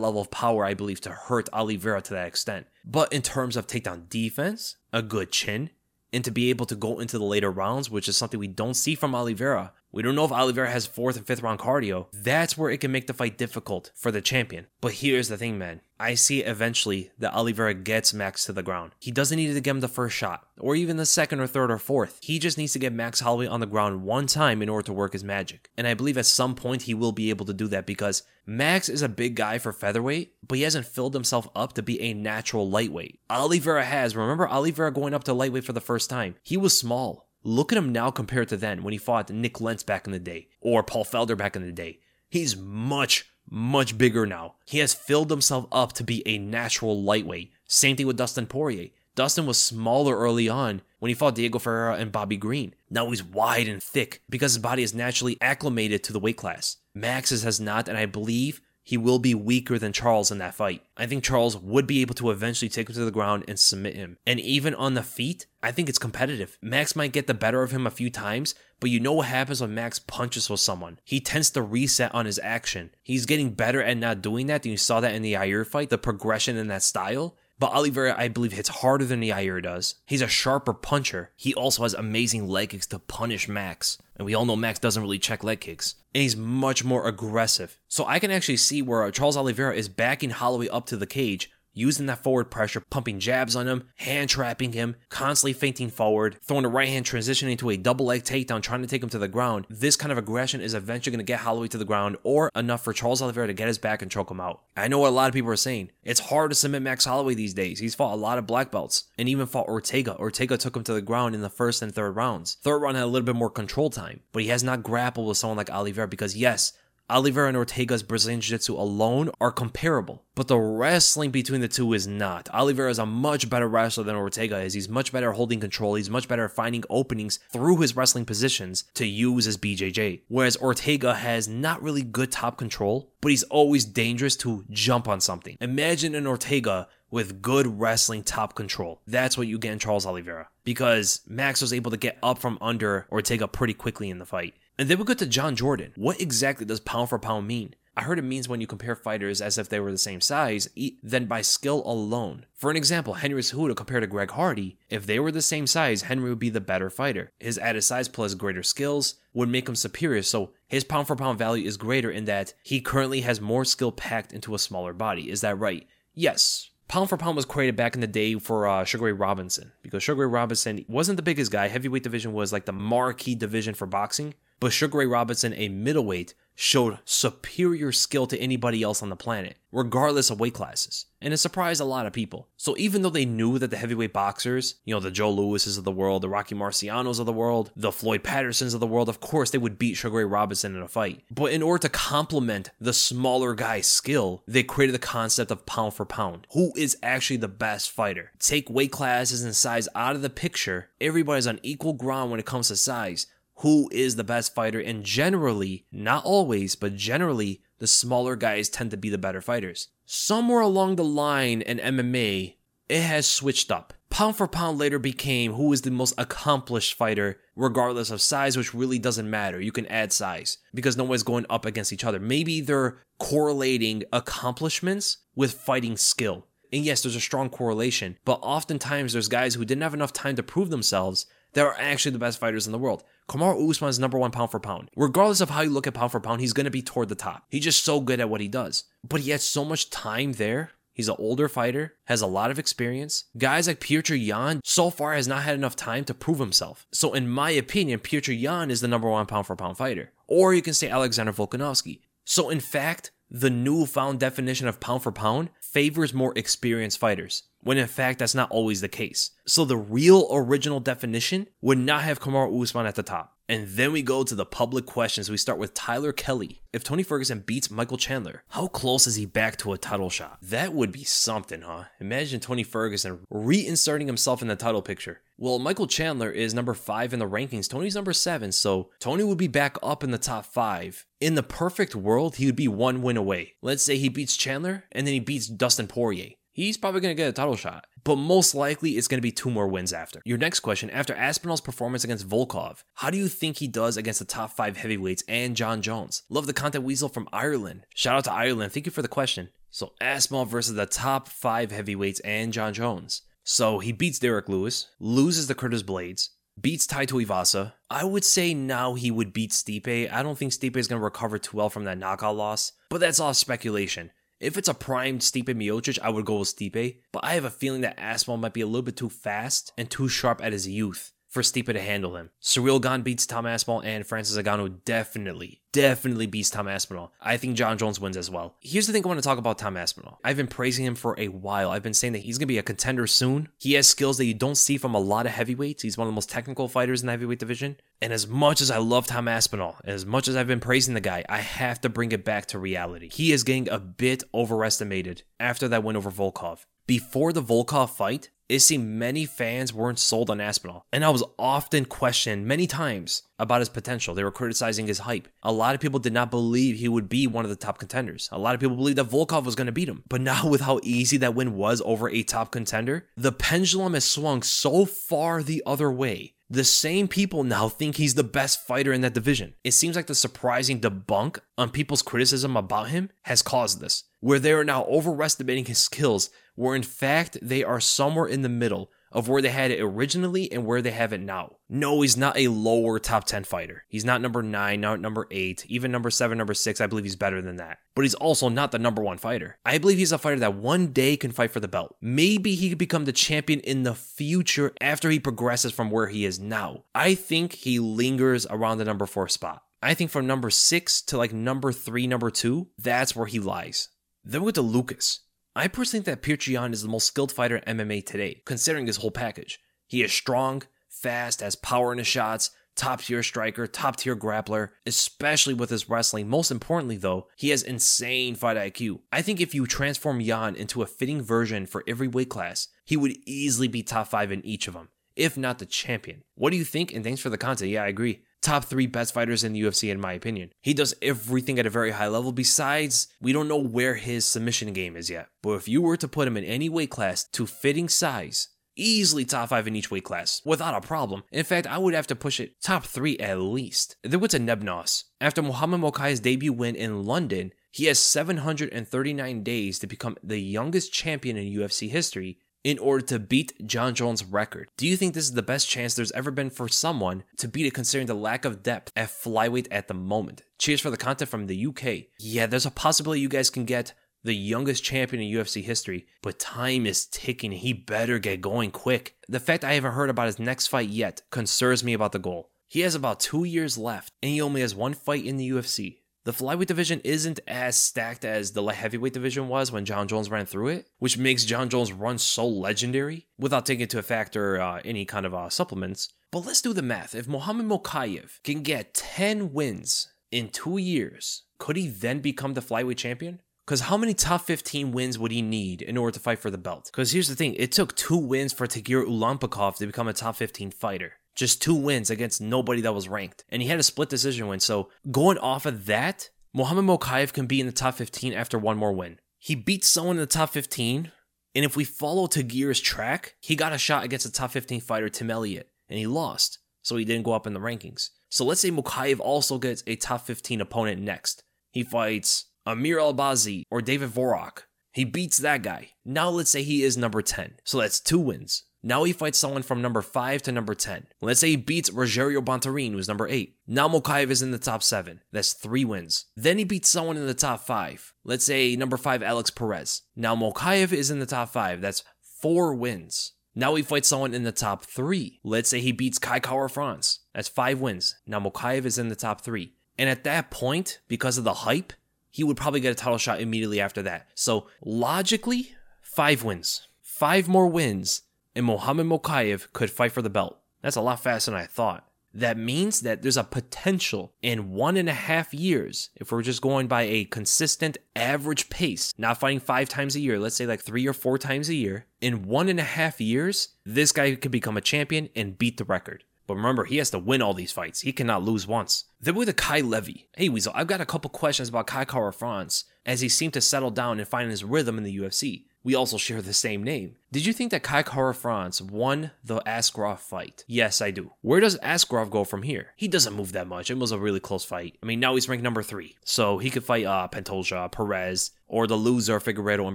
level of power, I believe, to hurt Oliveira to that extent. But in terms of takedown defense, a good chin, and to be able to go into the later rounds, which is something we don't see from Oliveira. We don't know if Oliveira has fourth and fifth round cardio. That's where it can make the fight difficult for the champion. But here's the thing, man. I see eventually that Oliveira gets Max to the ground. He doesn't need to get him the first shot, or even the second or third or fourth. He just needs to get Max Holloway on the ground one time in order to work his magic. And I believe at some point he will be able to do that because Max is a big guy for featherweight, but he hasn't filled himself up to be a natural lightweight. Oliveira has. Remember Oliveira going up to lightweight for the first time? He was small. Look at him now compared to then when he fought Nik Lentz back in the day or Paul Felder back in the day. He's much, much bigger now. He has filled himself up to be a natural lightweight. Same thing with Dustin Poirier. Dustin was smaller early on when he fought Diego Ferreira and Bobby Green. Now he's wide and thick because his body is naturally acclimated to the weight class. Max's has not, and I believe he will be weaker than Charles in that fight. I think Charles would be able to eventually take him to the ground and submit him. And even on the feet, I think it's competitive. Max might get the better of him a few times, but you know what happens when Max punches with someone? He tends to reset on his action. He's getting better at not doing that. And you saw that in the Yair fight, the progression in that style. But Oliveira, I believe, hits harder than Yair does. He's a sharper puncher. He also has amazing leg kicks to punish Max. And we all know Max doesn't really check leg kicks. And he's much more aggressive. So I can actually see where Charles Oliveira is backing Holloway up to the cage, using that forward pressure, pumping jabs on him, hand trapping him, constantly feinting forward, throwing a right hand transitioning into a double leg takedown, trying to take him to the ground. This kind of aggression is eventually going to get Holloway to the ground or enough for Charles Oliveira to get his back and choke him out. I know what a lot of people are saying. It's hard to submit Max Holloway these days. He's fought a lot of black belts and even fought Ortega. Ortega took him to the ground in the first and third rounds. Third round had a little bit more control time, but he has not grappled with someone like Oliveira because, yes, Oliveira and Ortega's Brazilian Jiu Jitsu alone are comparable, but the wrestling between the two is not. Oliveira is a much better wrestler than Ortega is. He's much better holding control. He's much better finding openings through his wrestling positions to use as BJJ. Whereas Ortega has not really good top control, but he's always dangerous to jump on something. Imagine an Ortega with good wrestling top control. That's what you get in Charles Oliveira. Because Max was able to get up from under Ortega pretty quickly in the fight. And then we go to John Jordan. What exactly does pound for pound mean? I heard it means when you compare fighters as if they were the same size, then by skill alone. For an example, Henry Cejudo compared to Greg Hardy, if they were the same size, Henry would be the better fighter. His added size plus greater skills would make him superior, so his pound for pound value is greater in that he currently has more skill packed into a smaller body. Is that right? Yes, Pound for pound was created back in the day for uh, Sugar Ray Robinson because Sugar Ray Robinson wasn't the biggest guy. Heavyweight division was like the marquee division for boxing. But Sugar Ray Robinson, a middleweight, showed superior skill to anybody else on the planet, regardless of weight classes. And it surprised a lot of people. So even though they knew that the heavyweight boxers, you know, the Joe Louises of the world, the Rocky Marcianos of the world, the Floyd Pattersons of the world, of course they would beat Sugar Ray Robinson in a fight. But in order to complement the smaller guy's skill, they created the concept of pound for pound. Who is actually the best fighter? Take weight classes and size out of the picture. Everybody's on equal ground when it comes to size who is the best fighter, and generally, not always, but generally, the smaller guys tend to be the better fighters. Somewhere along the line in MMA, it has switched up. Pound for pound later became who is the most accomplished fighter, regardless of size, which really doesn't matter. You can add size because no one's going up against each other. Maybe they're correlating accomplishments with fighting skill. And yes, there's a strong correlation, but oftentimes there's guys who didn't have enough time to prove themselves that are actually the best fighters in the world. Kamaru Usman is number one pound for pound. Regardless of how you look at pound for pound, he's going to be toward the top. He's just so good at what he does. But he had so much time there He's an older fighter, has a lot of experience. Guys like Petr Yan so far has not had enough time to prove himself. So in my opinion, Petr Yan is the number one pound for pound fighter. Or you can say Alexander Volkanovski. So in fact, the newfound definition of pound for pound favors more experienced fighters, when in fact that's not always the case. So the real original definition would not have Kamaru Usman at the top. And then we go to the public questions. We start with Tyler Kelly. If Tony Ferguson beats Michael Chandler, how close is he back to a title shot? That would be something, huh? Imagine Tony Ferguson reinserting himself in the title picture. Well, Michael Chandler is number five in the rankings. Tony's number seven, so Tony would be back up in the top five. In the perfect world, he would be one win away. Let's say he beats Chandler and then he beats Dustin Poirier he's probably going to get a title shot. But most likely, it's going to be two more wins after. Your next question after Aspinall's performance against Volkov, how do you think he does against the top five heavyweights and Jon Jones? Love the content weasel from Ireland. Shout out to Ireland. Thank you for the question. So, Aspinall versus the top five heavyweights and Jon Jones. So, he beats Derrick Lewis, loses the Curtis Blaydes, beats Tai Tuivasa. I would say now he would beat Stipe. I don't think Stipe is going to recover too well from that knockout loss, but that's all speculation. If it's a primed Stipe Miocic, I would go with Stipe, but I have a feeling that Aspinall might be a little bit too fast and too sharp at his youth for Stipe to handle him. Ciryl Gane beats Tom Aspinall, and Francis Ngannou definitely, definitely beats Tom Aspinall. I think Jon Jones wins as well. Here's the thing I want to talk about Tom Aspinall. I've been praising him for a while. I've been saying that he's going to be a contender soon. He has skills that you don't see from a lot of heavyweights. He's one of the most technical fighters in the heavyweight division. And as much as I love Tom Aspinall, as much as I've been praising the guy, I have to bring it back to reality. He is getting a bit overestimated after that win over Volkov. Before the Volkov fight, it seemed many fans weren't sold on Aspinall, and I was often questioned many times about his potential. They were criticizing his hype. A lot of people did not believe he would be one of the top contenders. A lot of people believed that Volkov was going to beat him. But now, with how easy that win was over a top contender, the pendulum has swung so far the other way. The same people now think he's the best fighter in that division. It seems like the surprising debunk on people's criticism about him has caused this, where they are now overestimating his skills where in fact they are somewhere in the middle of where they had it originally and where they have it now. No, he's not a lower top 10 fighter. He's not number 9, not number 8, even number 7, number 6. I believe he's better than that. But he's also not the number 1 fighter. I believe he's a fighter that one day can fight for the belt. Maybe he could become the champion in the future after he progresses from where he is now. I think he lingers around the number 4 spot. I think from number 6 to like number 3, number 2, that's where he lies. Then we go to Lucas. I personally think that Yan is the most skilled fighter in MMA today, considering his whole package. He is strong, fast, has power in his shots, top tier striker, top tier grappler, especially with his wrestling. Most importantly, though, he has insane fight IQ. I think if you transform Yan into a fitting version for every weight class, he would easily be top five in each of them, if not the champion. What do you think? And thanks for the content. Yeah, I agree top three best fighters in the UFC, in my opinion. He does everything at a very high level. Besides, we don't know where his submission game is yet. But if you were to put him in any weight class to fitting size, easily top five in each weight class without a problem. In fact, I would have to push it top three at least. Then what's a Nebnos? After Muhammad Mokaev's debut win in London, he has 739 days to become the youngest champion in UFC history in order to beat Jon Jones' record. Do you think this is the best chance there's ever been for someone to beat it considering the lack of depth at flyweight at the moment? Cheers for the content from the UK. Yeah, there's a possibility you guys can get the youngest champion in UFC history, but time is ticking. He better get going quick. The fact I haven't heard about his next fight yet concerns me about the goal. He has about two years left, and he only has one fight in the UFC. The flyweight division isn't as stacked as the heavyweight division was when Jon Jones ran through it, which makes Jon Jones' run so legendary without taking into factor uh, any kind of uh, supplements. But let's do the math. If Muhammad Mokaev can get 10 wins in two years, could he then become the flyweight champion? Because how many top 15 wins would he need in order to fight for the belt? Because here's the thing it took two wins for Tagir Ulanbekov to become a top 15 fighter just two wins against nobody that was ranked. And he had a split decision win. So going off of that, Muhammad Mokaev can be in the top 15 after one more win. He beats someone in the top 15. And if we follow Tagir's track, he got a shot against a top 15 fighter, Tim Elliott, and he lost. So he didn't go up in the rankings. So let's say Mokaev also gets a top 15 opponent next. He fights Amir Albazi or David Dvorak. He beats that guy. Now let's say he is number 10. So that's two wins. Now he fights someone from number 5 to number 10. Let's say he beats Rogerio Bontorin, who's number 8. Now Mokaev is in the top 7. That's 3 wins. Then he beats someone in the top 5. Let's say number 5 Alex Perez. Now Mokaev is in the top 5. That's 4 wins. Now he fights someone in the top 3. Let's say he beats Kai Kara France. That's 5 wins. Now Mokaev is in the top 3. And at that point, because of the hype, he would probably get a title shot immediately after that. So logically, five wins. Five more wins, and Muhammad Mokaev could fight for the belt. That's a lot faster than I thought. That means that there's a potential in one and a half years, if we're just going by a consistent average pace, not fighting five times a year, let's say like three or four times a year, in one and a half years, this guy could become a champion and beat the record. But remember, he has to win all these fights. He cannot lose once. Then with the Kai Levy. Hey Weasel, I've got a couple questions about Kai Kara France as he seemed to settle down and find his rhythm in the UFC. We also share the same name. Did you think that Kai Kara France won the Askarov fight? Yes, I do. Where does Askarov go from here? He doesn't move that much. It was a really close fight. I mean, now he's ranked number three. So he could fight uh, Pantoja, Perez, or the loser Figueiredo and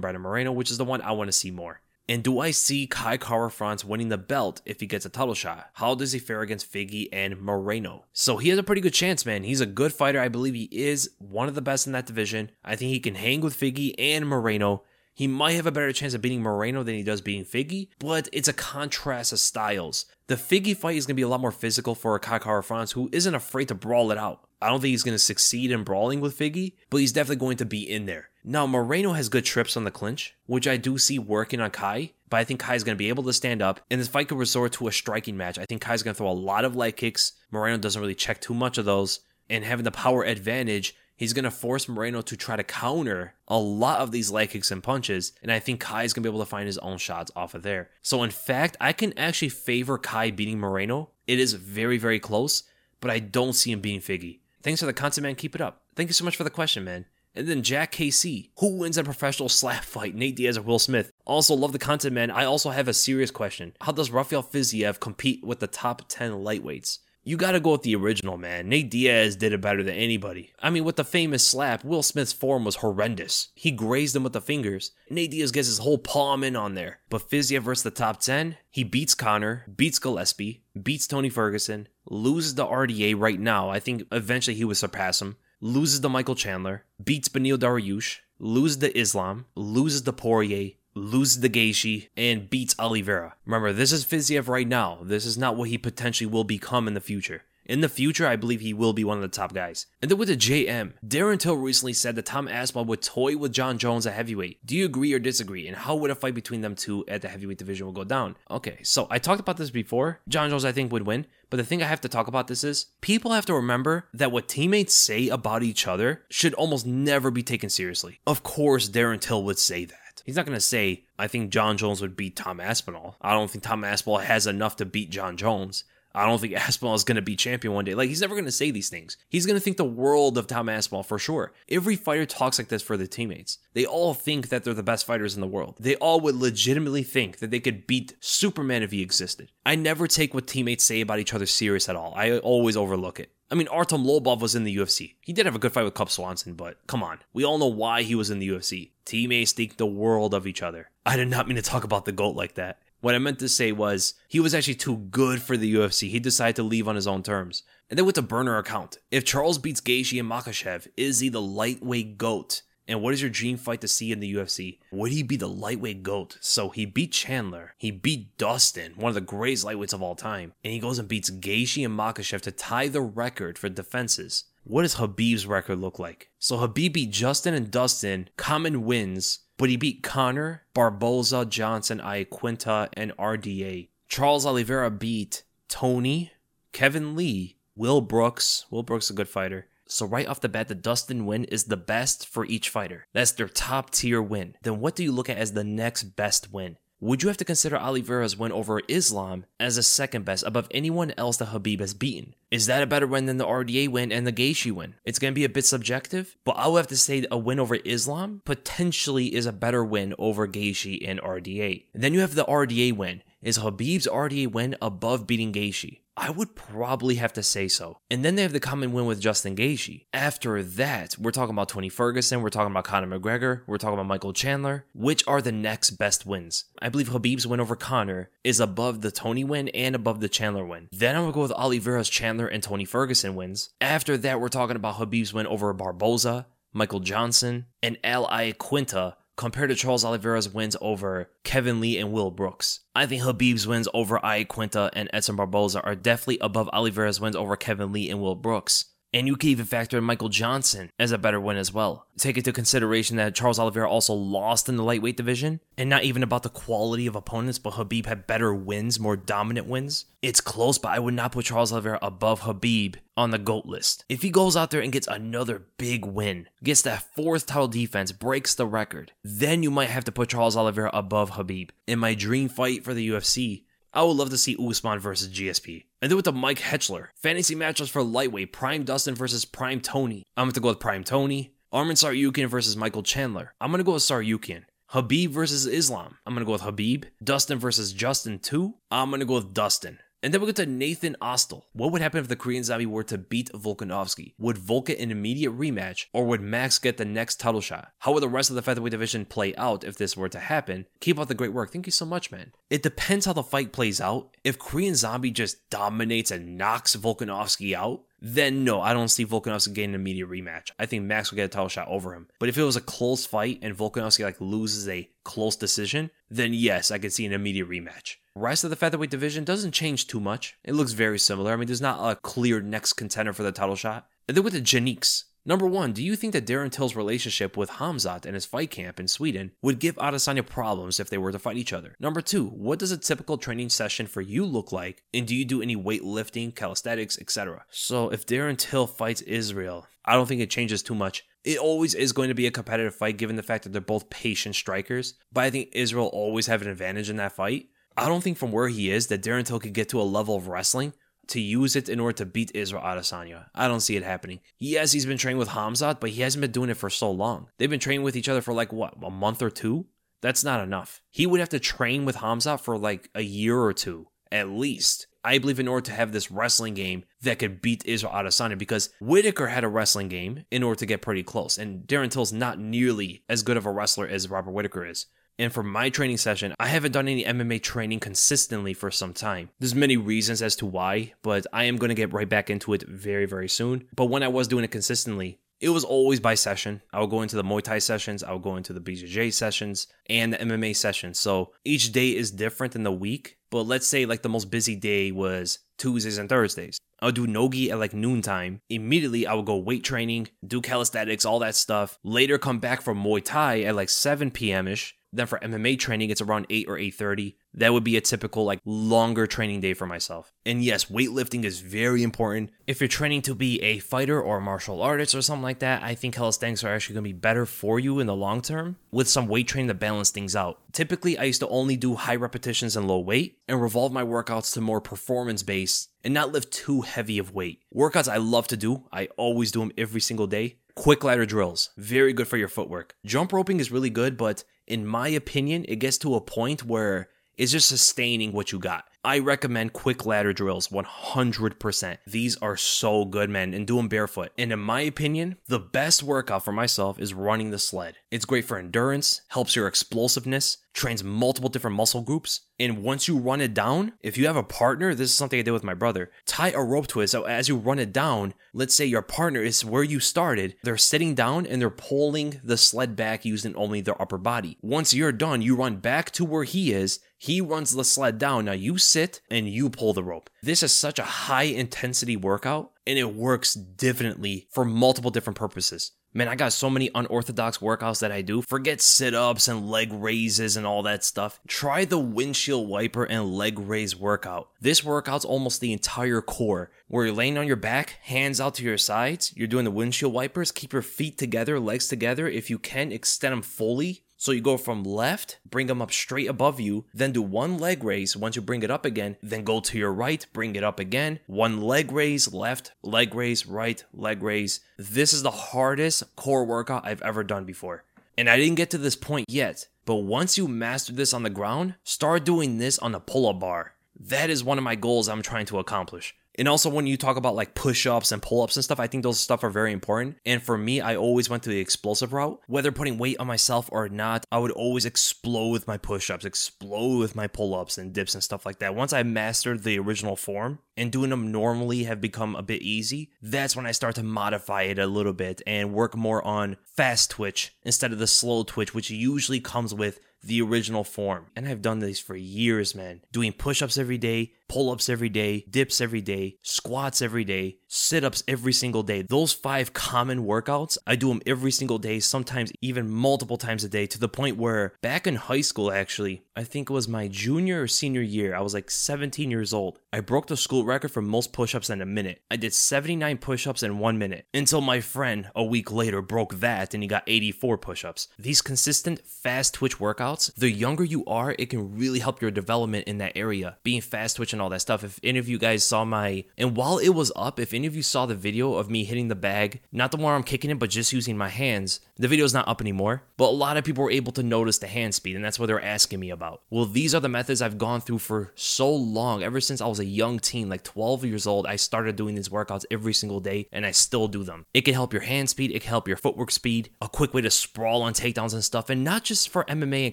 Brandon Moreno, which is the one I want to see more. And do I see Kai Kara France winning the belt if he gets a title shot? How does he fare against Figgy and Moreno? So he has a pretty good chance, man. He's a good fighter. I believe he is one of the best in that division. I think he can hang with Figgy and Moreno. He might have a better chance of beating Moreno than he does beating Figgy, but it's a contrast of styles. The Figgy fight is going to be a lot more physical for a Kai Kara France who isn't afraid to brawl it out. I don't think he's going to succeed in brawling with Figgy, but he's definitely going to be in there. Now, Moreno has good trips on the clinch, which I do see working on Kai, but I think Kai's going to be able to stand up, and this fight could resort to a striking match. I think Kai's going to throw a lot of leg kicks. Moreno doesn't really check too much of those, and having the power advantage, he's going to force Moreno to try to counter a lot of these leg kicks and punches, and I think Kai's going to be able to find his own shots off of there. So, in fact, I can actually favor Kai beating Moreno. It is very, very close, but I don't see him beating Figgy. Thanks for the content, man. Keep it up. Thank you so much for the question, man. And then Jack KC, who wins a professional slap fight, Nate Diaz or Will Smith? Also, love the content, man. I also have a serious question. How does Rafael Fiziev compete with the top 10 lightweights? You gotta go with the original, man. Nate Diaz did it better than anybody. I mean, with the famous slap, Will Smith's form was horrendous. He grazed him with the fingers. Nate Diaz gets his whole palm in on there. But Fiziev versus the top 10, he beats Conor, beats Gillespie, beats Tony Ferguson, loses the RDA right now. I think eventually he would surpass him loses to Michael Chandler, beats Beneil Dariush, loses to Islam, loses to Poirier, loses the Gaethje, and beats Oliveira. Remember, this is Fiziev right now. This is not what he potentially will become in the future. In the future, I believe he will be one of the top guys. And then with the JM, Darren Till recently said that Tom Aspinall would toy with Jon Jones at heavyweight. Do you agree or disagree? And how would a fight between them two at the heavyweight division will go down? Okay, so I talked about this before. Jon Jones, I think, would win. But the thing I have to talk about this is people have to remember that what teammates say about each other should almost never be taken seriously. Of course, Darren Till would say that. He's not going to say, I think Jon Jones would beat Tom Aspinall. I don't think Tom Aspinall has enough to beat Jon Jones. I don't think Aspinall is going to be champion one day. Like, he's never going to say these things. He's going to think the world of Tom Aspinall for sure. Every fighter talks like this for their teammates. They all think that they're the best fighters in the world. They all would legitimately think that they could beat Superman if he existed. I never take what teammates say about each other serious at all. I always overlook it. I mean, Artem Lobov was in the UFC. He did have a good fight with Cub Swanson, but come on. We all know why he was in the UFC. Teammates think the world of each other. I did not mean to talk about the GOAT like that. What I meant to say was he was actually too good for the UFC. He decided to leave on his own terms. And then with the burner account, if Charles beats Gaethje and Makhachev, is he the lightweight goat? And what is your dream fight to see in the UFC? Would he be the lightweight GOAT? So he beat Chandler. He beat Dustin, one of the greatest lightweights of all time. And he goes and beats Gaethje and Makhachev to tie the record for defenses. What does Khabib's record look like? So Khabib beat Justin and Dustin, common wins, but he beat Conor, Barboza, Johnson, Iaquinta, and RDA. Charles Oliveira beat Tony, Kevin Lee, Will Brooks. Will Brooks is a good fighter. So right off the bat, the Dustin win is the best for each fighter. That's their top tier win. Then what do you look at as the next best win? Would you have to consider Oliveira's win over Islam as a second best above anyone else that Khabib has beaten? Is that a better win than the RDA win and the Gaethje win? It's going to be a bit subjective, but I would have to say a win over Islam potentially is a better win over Gaethje and RDA. Then you have the RDA win. Is Khabib's RDA win above beating Gaethje? I would probably have to say so. And then they have the common win with Justin Gaethje. After that, we're talking about Tony Ferguson, we're talking about Conor McGregor, we're talking about Michael Chandler. Which are the next best wins? I believe Khabib's win over Conor is above the Tony win and above the Chandler win. Then I'm gonna go with Oliveira's Chandler and Tony Ferguson wins. After that, we're talking about Khabib's win over Barboza, Michael Johnson, and Al Iaquinta compared to Charles Oliveira's wins over Kevin Lee and Will Brooks. I think Khabib's wins over Iaquinta and Edson Barboza are definitely above Oliveira's wins over Kevin Lee and Will Brooks. And you can even factor in Michael Johnson as a better win as well. Take into consideration that Charles Oliveira also lost in the lightweight division, and not even about the quality of opponents, but Khabib had better wins, more dominant wins. It's close, but I would not put Charles Oliveira above Khabib on the GOAT list. If he goes out there and gets another big win, gets that fourth title defense, breaks the record, then you might have to put Charles Oliveira above Khabib. In my dream fight for the UFC, I would love to see Usman versus GSP. And then with the Mike Hetchler. Fantasy matchups for lightweight, Prime Dustin versus Prime Tony. I'm going to go with Prime Tony. Arman Tsarukyan versus Michael Chandler. I'm going to go with Tsarukyan. Khabib versus Islam. I'm going to go with Khabib. Dustin versus Justin 2. I'm going to go with Dustin. And then we go to Nathan Ostell. What would happen if the Korean Zombie were to beat Volkanovski? Would Volk get an immediate rematch, or would Max get the next title shot? How would the rest of the featherweight division play out if this were to happen? Keep up the great work. Thank you so much, man. It depends how the fight plays out. If Korean Zombie just dominates and knocks Volkanovski out, then no, I don't see Volkanovski getting an immediate rematch. I think Max will get a title shot over him. But if it was a close fight and Volkanovski like loses a close decision, then yes, I could see an immediate rematch. Rest of the featherweight division doesn't change too much. It looks very similar. I mean, there's not a clear next contender for the title shot. And then with the Janiques, Number one, do you think that Darren Till's relationship with Hamzat and his fight camp in Sweden would give Adesanya problems if they were to fight each other? Number two, what does a typical training session for you look like? And do you do any weightlifting, calisthenics, etc.? So if Darren Till fights Israel, I don't think it changes too much. It always is going to be a competitive fight given the fact that they're both patient strikers, but I think Israel always have an advantage in that fight. I don't think from where he is that Darren Till could get to a level of wrestling to use it in order to beat Israel Adesanya. I don't see it happening. Yes, he's been training with Hamzat, but he hasn't been doing it for so long. They've been training with each other for like what, a month or two? That's not enough. He would have to train with Hamzat for like a year or two at least. I believe in order to have this wrestling game that could beat Israel Adesanya because Whitaker had a wrestling game in order to get pretty close, and Darren Till's not nearly as good of a wrestler as Robert Whitaker is. And for my training session, I haven't done any MMA training consistently for some time. There's many reasons as to why, but I am going to get right back into it very, very soon. But when I was doing it consistently, it was always by session. I would go into the Muay Thai sessions, I would go into the BJJ sessions, and the MMA sessions. So each day is different in the week. But let's say like the most busy day was Tuesdays and Thursdays. I would do nogi at like noontime. Immediately, I would go weight training, do calisthenics, all that stuff. Later, come back from Muay Thai at like 7 p.m. ish. Then for MMA training, it's around 8 or 8:30. That would be a typical like longer training day for myself. And yes, weightlifting is very important. If you're training to be a fighter or a martial artist or something like that, I think calisthenics are actually going to be better for you in the long term with some weight training to balance things out. Typically, I used to only do high repetitions and low weight and revolve my workouts to more performance based and not lift too heavy of weight. Workouts I love to do, I always do them every single day. Quick ladder drills, very good for your footwork. Jump roping is really good, but in my opinion, it gets to a point where it's just sustaining what you got. I recommend quick ladder drills 100%. These are so good, man, and do them barefoot. And in my opinion, the best workout for myself is running the sled. It's great for endurance, helps your explosiveness, trains multiple different muscle groups. And once you run it down, if you have a partner, this is something I did with my brother, tie a rope to it. So as you run it down, let's say your partner is where you started, they're sitting down and they're pulling the sled back using only their upper body. Once you're done, you run back to where he is. He runs the sled down. Now you sit and you pull the rope. This is such a high intensity workout and it works definitely for multiple different purposes. Man, I got so many unorthodox workouts that I do. Forget sit ups and leg raises and all that stuff. Try the windshield wiper and leg raise workout. This workout's almost the entire core, where you're laying on your back, hands out to your sides. You're doing the windshield wipers. Keep your feet together, legs together. If you can, extend them fully so you go from left, bring them up straight above you, then do one leg raise. Once you bring it up again, then go to your right, bring it up again. One leg raise, left, leg raise, right, leg raise. This is the hardest core workout I've ever done before. And I didn't get to this point yet, but once you master this on the ground, start doing this on the pull up bar. That is one of my goals I'm trying to accomplish. And also when you talk about like push-ups and pull-ups and stuff, I think those stuff are very important. And for me, I always went to the explosive route. Whether putting weight on myself or not, I would always explode with my push-ups, explode with my pull-ups and dips and stuff like that. Once I mastered the original form and doing them normally have become a bit easy, that's when I start to modify it a little bit and work more on fast twitch instead of the slow twitch, which usually comes with the original form. And I've done this for years, man. Doing push ups every day, pull ups every day, dips every day, squats every day, sit ups every single day. Those five common workouts, I do them every single day, sometimes even multiple times a day, to the point where back in high school, actually, I think it was my junior or senior year, I was like 17 years old. I broke the school record for most push ups in a minute. I did 79 push ups in one minute until my friend a week later broke that and he got 84 push ups. These consistent, fast twitch workouts, the younger you are, it can really help your development in that area, being fast twitch and all that stuff. If any of you guys saw my, and while it was up, if any of you saw the video of me hitting the bag, not the one I'm kicking it, but just using my hands, the video's not up anymore. But a lot of people were able to notice the hand speed, and that's what they're asking me about. Well, these are the methods I've gone through for so long. Ever since I was a young teen, like 12 years old, I started doing these workouts every single day, and I still do them. It can help your hand speed, it can help your footwork speed, a quick way to sprawl on takedowns and stuff, and not just for MMA and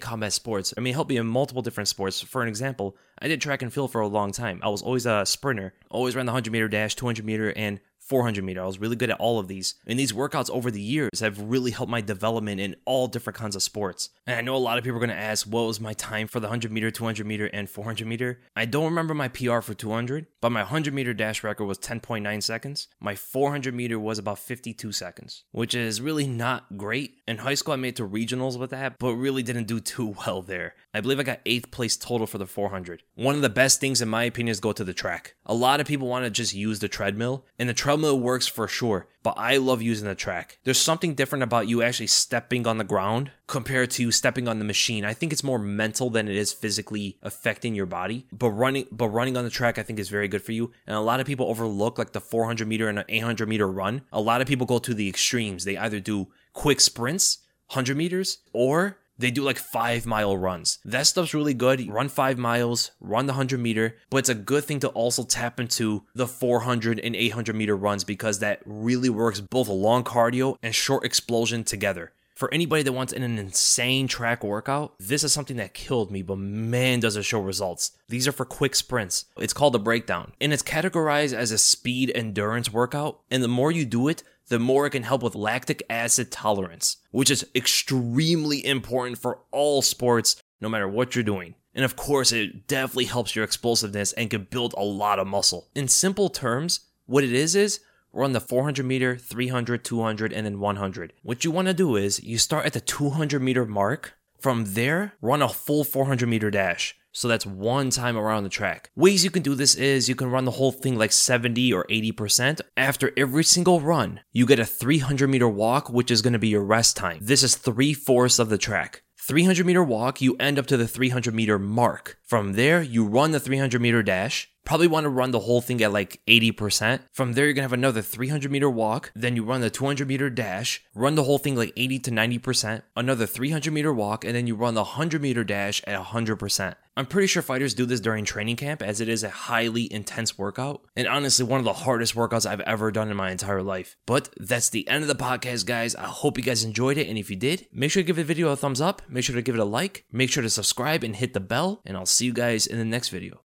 combat sports. I mean, help me in multiple different sports. For an example, I did track and field for a long time. I was always a sprinter, always ran the 100 meter dash, 200 meter, and 400 meter. I was really good at all of these. And these workouts over the years have really helped my development in all different kinds of sports. And I know a lot of people are going to ask, what was my time for the 100 meter, 200 meter, and 400 meter? I don't remember my PR for 200, but my 100 meter dash record was 10.9 seconds. My 400 meter was about 52 seconds, which is really not great. In high school, I made to regionals with that, but really didn't do too well there. I believe I got eighth place total for the 400. One of the best things, in my opinion, is go to the track. A lot of people want to just use the treadmill, and the treadmill works for sure, but I love using the track. There's something different about you actually stepping on the ground compared to stepping on the machine. I think it's more mental than it is physically affecting your body. But running, but running on the track, I think is very good for you. And a lot of people overlook like the 400 meter and an 800 meter run. A lot of people go to the extremes. They either do quick sprints, 100 meters, or they do like five mile runs. That stuff's really good. Run five miles, run the 100 meter, but it's a good thing to also tap into the 400 and 800 meter runs because that really works both long cardio and short explosion together. For anybody that wants an insane track workout, this is something that killed me, but man, does it show results. These are for quick sprints. It's called a breakdown, and it's categorized as a speed endurance workout. And the more you do it, the more it can help with lactic acid tolerance, which is extremely important for all sports, no matter what you're doing. And of course, it definitely helps your explosiveness and can build a lot of muscle. In simple terms, what it is is run the 400 meter, 300, 200, and then 100. What you want to do is you start at the 200 meter mark. From there, run a full 400 meter dash. So that's one time around the track. Ways you can do this is you can run the whole thing like 70 or 80%. After every single run, you get a 300 meter walk, which is going to be your rest time. This is three fourths of the track. 300 meter walk, you end up to the 300 meter mark. From there, you run the 300 meter dash. Probably want to run the whole thing at like 80%. From there, you're going to have another 300 meter walk. Then you run the 200 meter dash, run the whole thing like 80 to 90%, another 300 meter walk, and then you run the 100 meter dash at 100%. I'm pretty sure fighters do this during training camp as it is a highly intense workout. And honestly, one of the hardest workouts I've ever done in my entire life. But that's the end of the podcast, guys. I hope you guys enjoyed it. And if you did, make sure to give the video a thumbs up. Make sure to give it a like. Make sure to subscribe and hit the bell. And I'll see you guys in the next video.